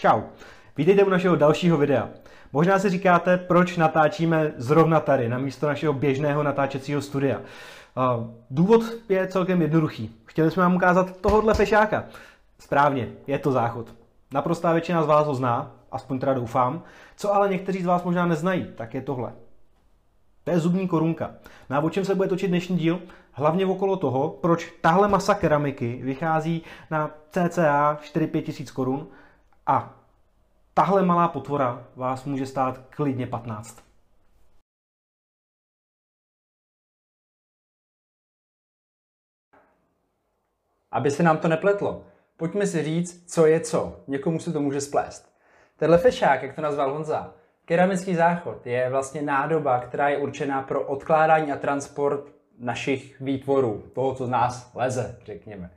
Čau, vítejte u našeho dalšího videa. Možná si říkáte, proč natáčíme zrovna tady, na místo našeho běžného natáčecího studia. Důvod je celkem jednoduchý. Chtěli jsme vám ukázat tohohle fešáka. Správně, je to záchod. Naprostá většina z vás ho zná, aspoň teda doufám. Co ale někteří z vás možná neznají, tak je tohle. To je zubní korunka. No o čem se bude točit dnešní díl? Hlavně okolo toho, proč tahle masa keramiky vychází na cca 4-5 tisíc korun a tahle malá potvora vás může stát klidně 15. Aby se nám to nepletlo, pojďme si říct, co je co. Někomu se to může splést. Tenhle fešák, jak to nazval Honza, keramický záchod, je vlastně nádoba, která je určená pro odkládání a transport našich výtvorů, toho, co z nás leze, řekněme.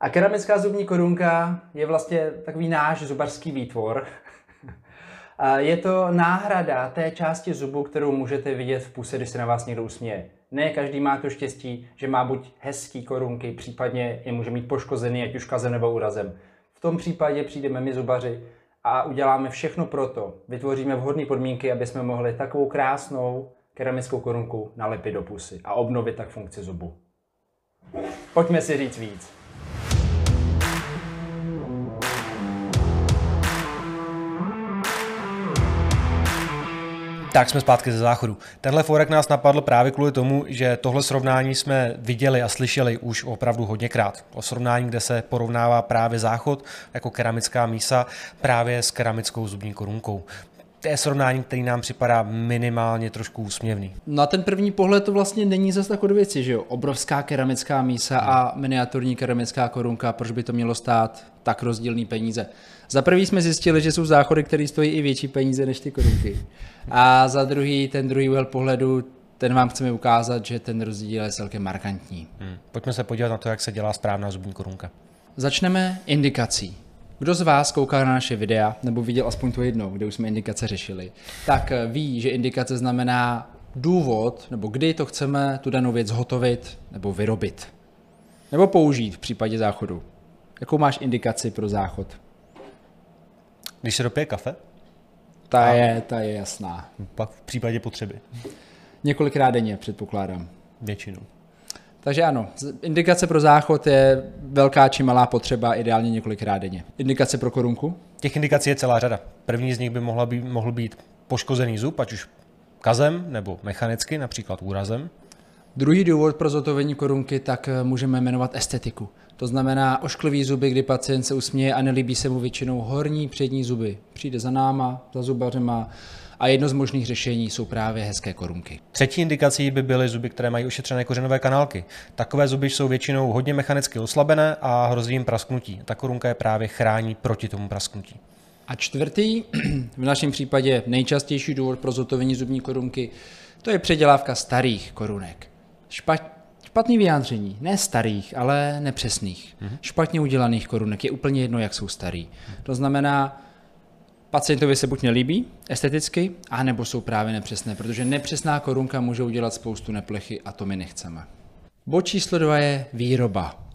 A keramická zubní korunka je vlastně takový náš zubařský výtvor. je to náhrada té části zubu, kterou můžete vidět v puse, když se na vás někdo usměje. Ne každý má to štěstí, že má buď hezký korunky, případně je může mít poškozený, ať už kazem nebo úrazem. V tom případě přijdeme my zubaři a uděláme všechno pro to. Vytvoříme vhodné podmínky, aby jsme mohli takovou krásnou keramickou korunku nalepit do pusy a obnovit tak funkci zubu. Pojďme si říct víc. Tak jsme zpátky ze záchodu. Tenhle forek nás napadl právě kvůli tomu, že tohle srovnání jsme viděli a slyšeli už opravdu hodněkrát. O srovnání, kde se porovnává právě záchod jako keramická mísa právě s keramickou zubní korunkou to je srovnání, který nám připadá minimálně trošku úsměvný. Na ten první pohled to vlastně není zase tak od věci, že jo? Obrovská keramická mísa a miniaturní keramická korunka, proč by to mělo stát tak rozdílný peníze? Za prvý jsme zjistili, že jsou záchody, které stojí i větší peníze než ty korunky. A za druhý, ten druhý úhel pohledu, ten vám chceme ukázat, že ten rozdíl je celkem markantní. Hmm. Pojďme se podívat na to, jak se dělá správná zubní korunka. Začneme indikací. Kdo z vás kouká na naše videa, nebo viděl aspoň to jednou, kde už jsme indikace řešili, tak eh, ví, že indikace znamená důvod, nebo kdy to chceme tu danou věc zhotovit nebo vyrobit. Nebo použít v případě záchodu. Jakou máš indikaci pro záchod? Když se dopije kafe? Ta, A je, ta je jasná. Pak v případě potřeby. Několikrát denně, předpokládám. Většinou. Takže ano, indikace pro záchod je velká či malá potřeba, ideálně několikrát denně. Indikace pro korunku? Těch indikací je celá řada. První z nich by mohla být, mohl být poškozený zub, ať už kazem nebo mechanicky, například úrazem. Druhý důvod pro zotovení korunky tak eh, můžeme jmenovat estetiku. To znamená ošklivý zuby, kdy pacient se usměje a nelíbí se mu většinou horní přední zuby. Přijde za náma, za zubařema, a jedno z možných řešení jsou právě hezké korunky. Třetí indikací by byly zuby, které mají ošetřené kořenové kanálky. Takové zuby jsou většinou hodně mechanicky oslabené a hrozí jim prasknutí. Ta korunka je právě chrání proti tomu prasknutí. A čtvrtý, v našem případě nejčastější důvod pro zotovení zubní korunky, to je předělávka starých korunek. Špat, Špatný vyjádření, ne starých, ale nepřesných. Mm-hmm. Špatně udělaných korunek je úplně jedno, jak jsou starý. To znamená, pacientovi se buď nelíbí esteticky, anebo jsou právě nepřesné, protože nepřesná korunka může udělat spoustu neplechy a to my nechceme. Bod číslo dva je výroba.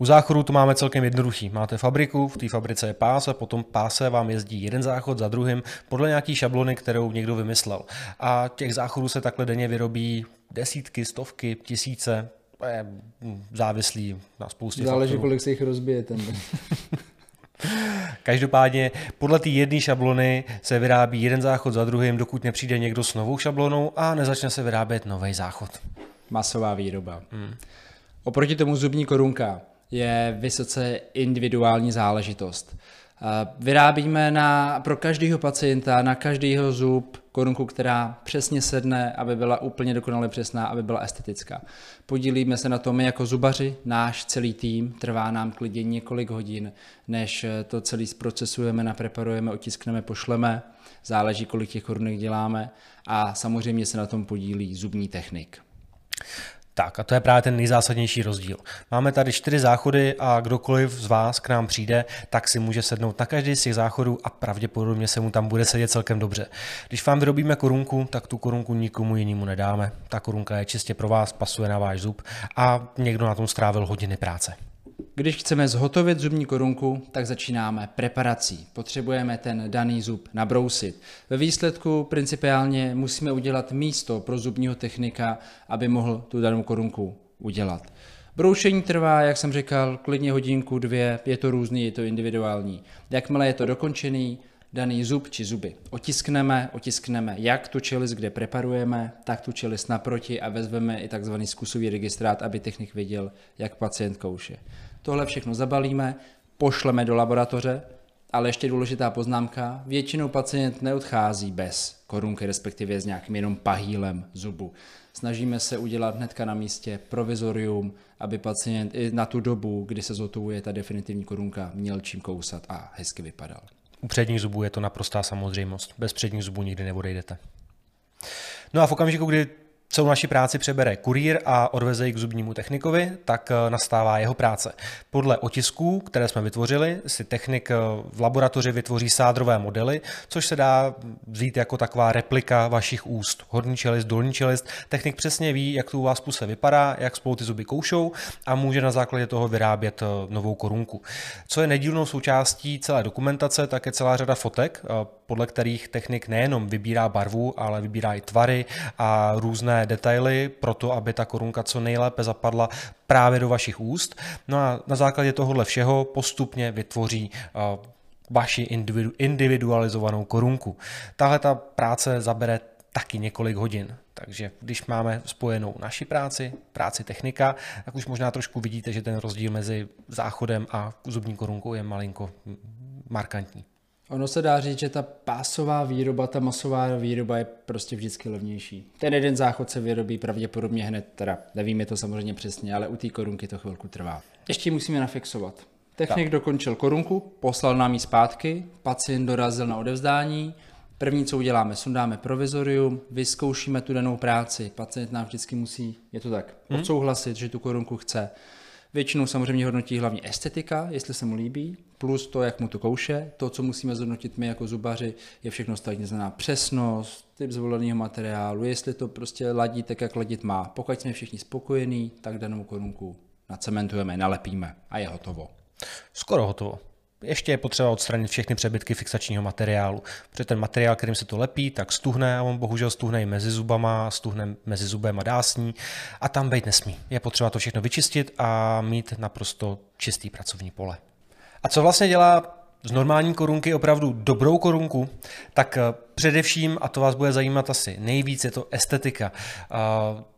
U záchodu to máme celkem jednoduchý. Máte fabriku, v té fabrice je pás a potom páse vám jezdí jeden záchod za druhým podle nějaký šablony, kterou někdo vymyslel. A těch záchodů se takhle denně vyrobí desítky, stovky, tisíce, je závislý na spoustě Záleží, faktorů. kolik se jich rozbije ten Každopádně podle té jedné šablony se vyrábí jeden záchod za druhým, dokud nepřijde někdo s novou šablonou a nezačne se vyrábět nový záchod. Masová výroba. Hmm. Oproti tomu zubní korunka je vysoce individuální záležitost. Vyrábíme na, pro každého pacienta, na každýho zub korunku, která přesně sedne, aby byla úplně dokonale přesná, aby byla estetická. Podílíme se na tom my jako zubaři, náš celý tým, trvá nám klidně několik hodin, než to celý zprocesujeme, napreparujeme, otiskneme, pošleme, záleží, kolik těch korunek děláme a samozřejmě se na tom podílí zubní technik. Tak a to je právě ten nejzásadnější rozdíl. Máme tady čtyři záchody a kdokoliv z vás k nám přijde, tak si může sednout na každý z těch záchodů a pravděpodobně se mu tam bude sedět celkem dobře. Když vám vyrobíme korunku, tak tu korunku nikomu jinému nedáme. Ta korunka je čistě pro vás, pasuje na váš zub a někdo na tom strávil hodiny práce. Když chceme zhotovit zubní korunku, tak začínáme preparací. Potřebujeme ten daný zub nabrousit. Ve výsledku principiálně musíme udělat místo pro zubního technika, aby mohl tu danou korunku udělat. Broušení trvá, jak jsem říkal, klidně hodinku, dvě, je to různý, je to individuální. Jakmile je to dokončený, daný zub či zuby otiskneme, otiskneme jak tu čelist, kde preparujeme, tak tu čelist naproti a vezmeme i takzvaný zkusový registrát, aby technik věděl, jak pacient kouše. Tohle všechno zabalíme, pošleme do laboratoře, ale ještě důležitá poznámka, většinou pacient neodchází bez korunky, respektive s nějakým jenom pahýlem zubu. Snažíme se udělat hnedka na místě provizorium, aby pacient i na tu dobu, kdy se zotovuje ta definitivní korunka, měl čím kousat a hezky vypadal. U předních zubů je to naprostá samozřejmost. Bez předních zubů nikdy neodejdete. No a v okamžiku, kdy celou naši práci přebere kurýr a odveze ji k zubnímu technikovi, tak eh, nastává jeho práce. Podle otisků, které jsme vytvořili, si technik eh, v laboratoři vytvoří sádrové modely, což se dá vzít jako taková replika vašich úst. Horní čelist, dolní čelist. Technik přesně ví, jak to u vás puse vypadá, jak spolu ty zuby koušou a může na základě toho vyrábět eh, novou korunku. Co je nedílnou součástí celé dokumentace, tak je celá řada fotek, podle kterých technik nejenom vybírá barvu, ale vybírá i tvary a různé detaily pro to, aby ta korunka co nejlépe zapadla právě do vašich úst. No a na základě tohohle všeho postupně vytvoří vaši individualizovanou korunku. Tahle ta práce zabere taky několik hodin. Takže když máme spojenou naši práci, práci technika, tak už možná trošku vidíte, že ten rozdíl mezi záchodem a zubní korunkou je malinko markantní. Ono se dá říct, že ta pásová výroba, ta masová výroba je prostě vždycky levnější. Ten jeden záchod se vyrobí pravděpodobně hned, teda nevíme to samozřejmě přesně, ale u té korunky to chvilku trvá. Ještě musíme nafixovat. Technik tak. dokončil korunku, poslal nám ji zpátky, pacient dorazil na odevzdání, První, co uděláme, sundáme provizorium, vyzkoušíme tu danou práci. Pacient nám vždycky musí, je to tak, hmm. odsouhlasit, že tu korunku chce. Většinou samozřejmě hodnotí hlavně estetika, jestli se mu líbí, plus to, jak mu to kouše. To, co musíme zhodnotit my jako zubaři, je všechno ostatní. Znamená přesnost, typ zvoleného materiálu, jestli to prostě ladí tak, jak ladit má. Pokud jsme všichni spokojení, tak danou korunku nacementujeme, nalepíme a je hotovo. Skoro hotovo. Ještě je potřeba odstranit všechny přebytky fixačního materiálu, protože ten materiál, kterým se to lepí, tak stuhne a on bohužel stuhne i mezi zubama, stuhne mezi zubem a dásní a tam být nesmí. Je potřeba to všechno vyčistit a mít naprosto čistý pracovní pole. A co vlastně dělá z normální korunky opravdu dobrou korunku, tak eh, především, a to vás bude zajímat asi nejvíc, je to estetika.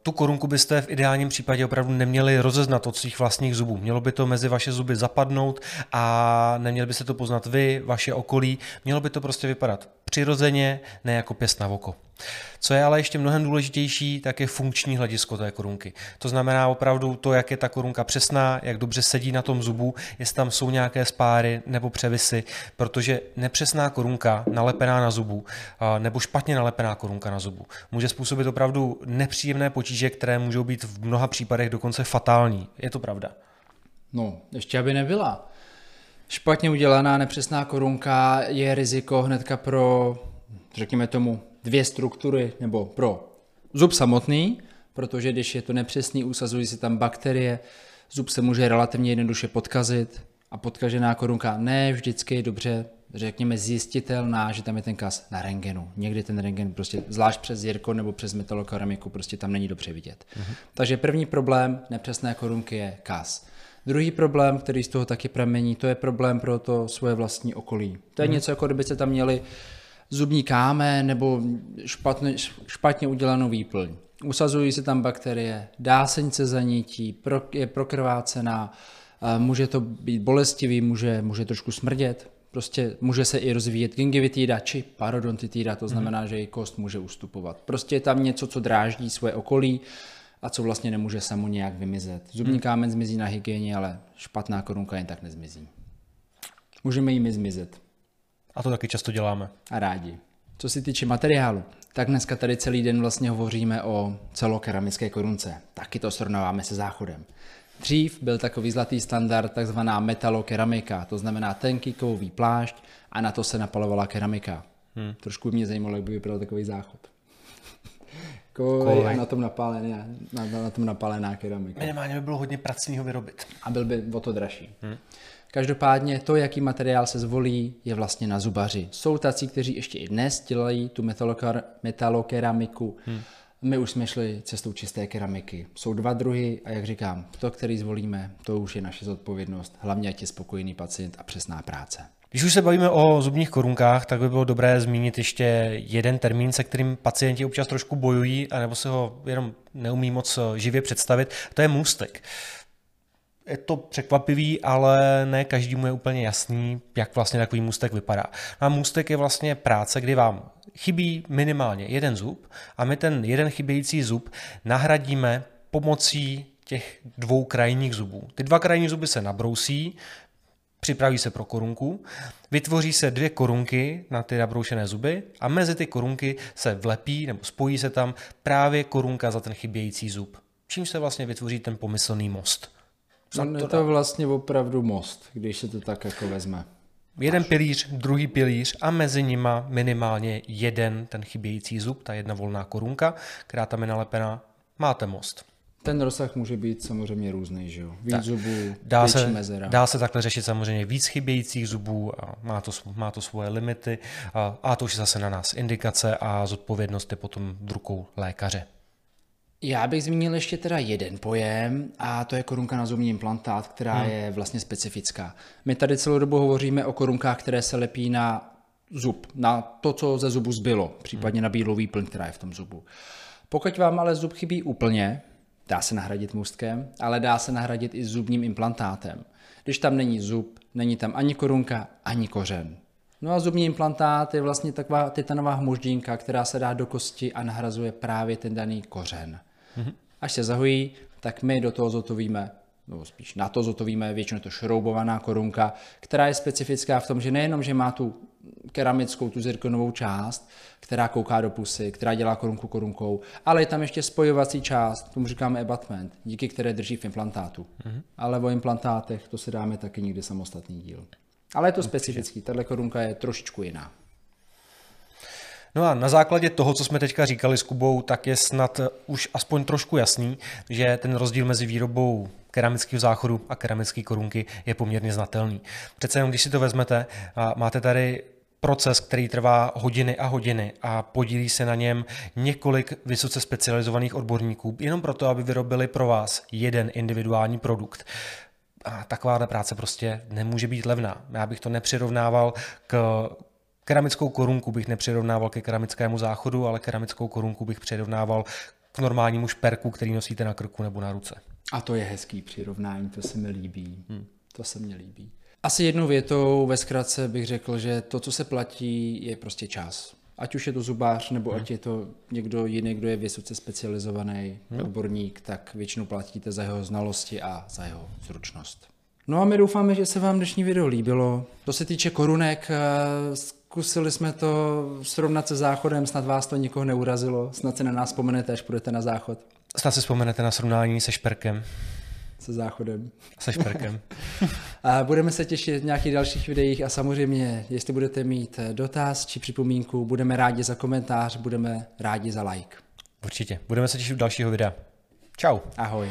Tu korunku byste v ideálním případě opravdu neměli rozeznat od svých vlastních zubů. Mělo by to mezi vaše zuby zapadnout a neměli byste to poznat vy, vaše okolí. Mělo by to prostě vypadat přirozeně, ne jako pěst na oko. Co je ale ještě mnohem důležitější, tak je funkční hledisko té korunky. To znamená opravdu to, jak je ta korunka přesná, jak dobře sedí na tom zubu, jestli tam jsou nějaké spáry nebo převisy, protože nepřesná korunka nalepená na zubu nebo špatně nalepená korunka na zubu může způsobit opravdu nepříjemné potíže, které můžou být v mnoha případech dokonce fatální. Je to pravda? No, ještě aby nebyla. Špatně udělaná nepřesná korunka je riziko hnedka pro, řekněme tomu, dvě struktury, nebo pro zub samotný, protože když je to nepřesný, usazují se tam bakterie, zub se může relativně jednoduše podkazit a podkažená korunka ne vždycky je dobře, řekněme, zjistitelná, že tam je ten kas na rengenu. Někdy ten rengen prostě, zvlášť přes zírko nebo přes metalokeramiku, prostě tam není dobře vidět. Uh-huh. Takže první problém nepřesné korunky je kas. Druhý problém, který z toho taky pramení, to je problém pro to svoje vlastní okolí. To je uh-huh. něco, jako kdybyste tam měli zubní kámen nebo špatně, špatně udělanou výplň. Usazují se tam bakterie, dásenice zanítí, pro, je prokrvácená, může to být bolestivý, může, může trošku smrdět, prostě může se i rozvíjet gingivitída či parodontitída, to znamená, mm. že i kost může ustupovat. Prostě je tam něco, co dráždí svoje okolí a co vlastně nemůže samo nějak vymizet. Zubní mm. kámen zmizí na hygieně, ale špatná korunka jen tak nezmizí. Můžeme jim zmizet. A to taky často děláme. A rádi. Co se týče materiálu, tak dneska tady celý den vlastně hovoříme o celokeramické korunce. Taky to srovnáváme se záchodem. Dřív byl takový zlatý standard, takzvaná metalokeramika, to znamená tenký kovový plášť a na to se napalovala keramika. Hmm. Trošku mě zajímalo, jak by vypadal takový záchod. Kovový a na tom napálená, na, na tom napálená keramika. Minimálně by bylo hodně pracného vyrobit. A byl by o to dražší. Hmm. Každopádně to, jaký materiál se zvolí, je vlastně na zubaři. Jsou tací, kteří ještě i dnes dělají tu metalokeramiku. Hmm. My už jsme šli cestou čisté keramiky. Jsou dva druhy a jak říkám, to, který zvolíme, to už je naše zodpovědnost. Hlavně, ať je spokojený pacient a přesná práce. Když už se bavíme o zubních korunkách, tak by bylo dobré zmínit ještě jeden termín, se kterým pacienti občas trošku bojují, anebo se ho jenom neumí moc živě představit, to je můstek. Je to překvapivý, ale ne každému je úplně jasný, jak vlastně takový můstek vypadá. A můstek je vlastně práce, kdy vám chybí minimálně jeden zub a my ten jeden chybějící zub nahradíme pomocí těch dvou krajních zubů. Ty dva krajní zuby se nabrousí, připraví se pro korunku, vytvoří se dvě korunky na ty nabroušené zuby a mezi ty korunky se vlepí nebo spojí se tam právě korunka za ten chybějící zub. Čím se vlastně vytvoří ten pomyslný most. No, je to vlastně opravdu most, když se to tak jako vezme. Jeden pilíř, druhý pilíř a mezi nima minimálně jeden ten chybějící zub, ta jedna volná korunka, která tam je nalepená, máte most. Ten rozsah může být samozřejmě různý, že jo? Víc tak. zubů, dá větší se, mezera. Dá se takhle řešit samozřejmě víc chybějících zubů, a má, to, má to svoje limity a, a to už je zase na nás indikace a zodpovědnost je potom v rukou lékaře. Já bych zmínil ještě teda jeden pojem a to je korunka na zubní implantát, která hmm. je vlastně specifická. My tady celou dobu hovoříme o korunkách, které se lepí na zub, na to, co ze zubu zbylo, případně hmm. na bílou výplň, která je v tom zubu. Pokud vám ale zub chybí úplně, dá se nahradit můstkem, ale dá se nahradit i zubním implantátem. Když tam není zub, není tam ani korunka, ani kořen. No a zubní implantát je vlastně taková titanová hmoždínka, která se dá do kosti a nahrazuje právě ten daný kořen. Mm-hmm. Až se zahojí, tak my do toho zotovíme, nebo spíš na to zotovíme většinou to šroubovaná korunka, která je specifická v tom, že nejenom, že má tu keramickou, tu zirkonovou část, která kouká do pusy, která dělá korunku korunkou, ale je tam ještě spojovací část, tomu říkáme abatment, díky které drží v implantátu. Mm-hmm. Ale o implantátech to se dáme taky někdy samostatný díl. Ale je to specifický, tahle korunka je trošičku jiná. No a na základě toho, co jsme teďka říkali s Kubou, tak je snad už aspoň trošku jasný, že ten rozdíl mezi výrobou keramického záchodu a keramické korunky je poměrně znatelný. Přece jenom, když si to vezmete, máte tady proces, který trvá hodiny a hodiny a podílí se na něm několik vysoce specializovaných odborníků, jenom proto, aby vyrobili pro vás jeden individuální produkt. A taková práce prostě nemůže být levná. Já bych to nepřirovnával k Keramickou korunku bych nepřirovnával ke keramickému záchodu, ale keramickou korunku bych přirovnával k normálnímu šperku, který nosíte na krku nebo na ruce. A to je hezký přirovnání, to se mi líbí. Hmm. To se mi líbí. Asi jednou větou ve zkratce bych řekl, že to, co se platí, je prostě čas. Ať už je to zubář, nebo hmm. ať je to někdo jiný, kdo je vysoce specializovaný hmm. odborník, tak většinou platíte za jeho znalosti a za jeho zručnost. No a my doufáme, že se vám dnešní video líbilo. Co se týče korunek, eh, zkusili jsme to srovnat se záchodem, snad vás to nikoho neurazilo, snad se na nás vzpomenete, až půjdete na záchod. Snad si vzpomenete na srovnání se šperkem. Se záchodem. Se šperkem. a budeme se těšit v nějakých dalších videích a samozřejmě, jestli budete mít dotaz či připomínku, budeme rádi za komentář, budeme rádi za like. Určitě. Budeme se těšit u dalšího videa. Čau. Ahoj.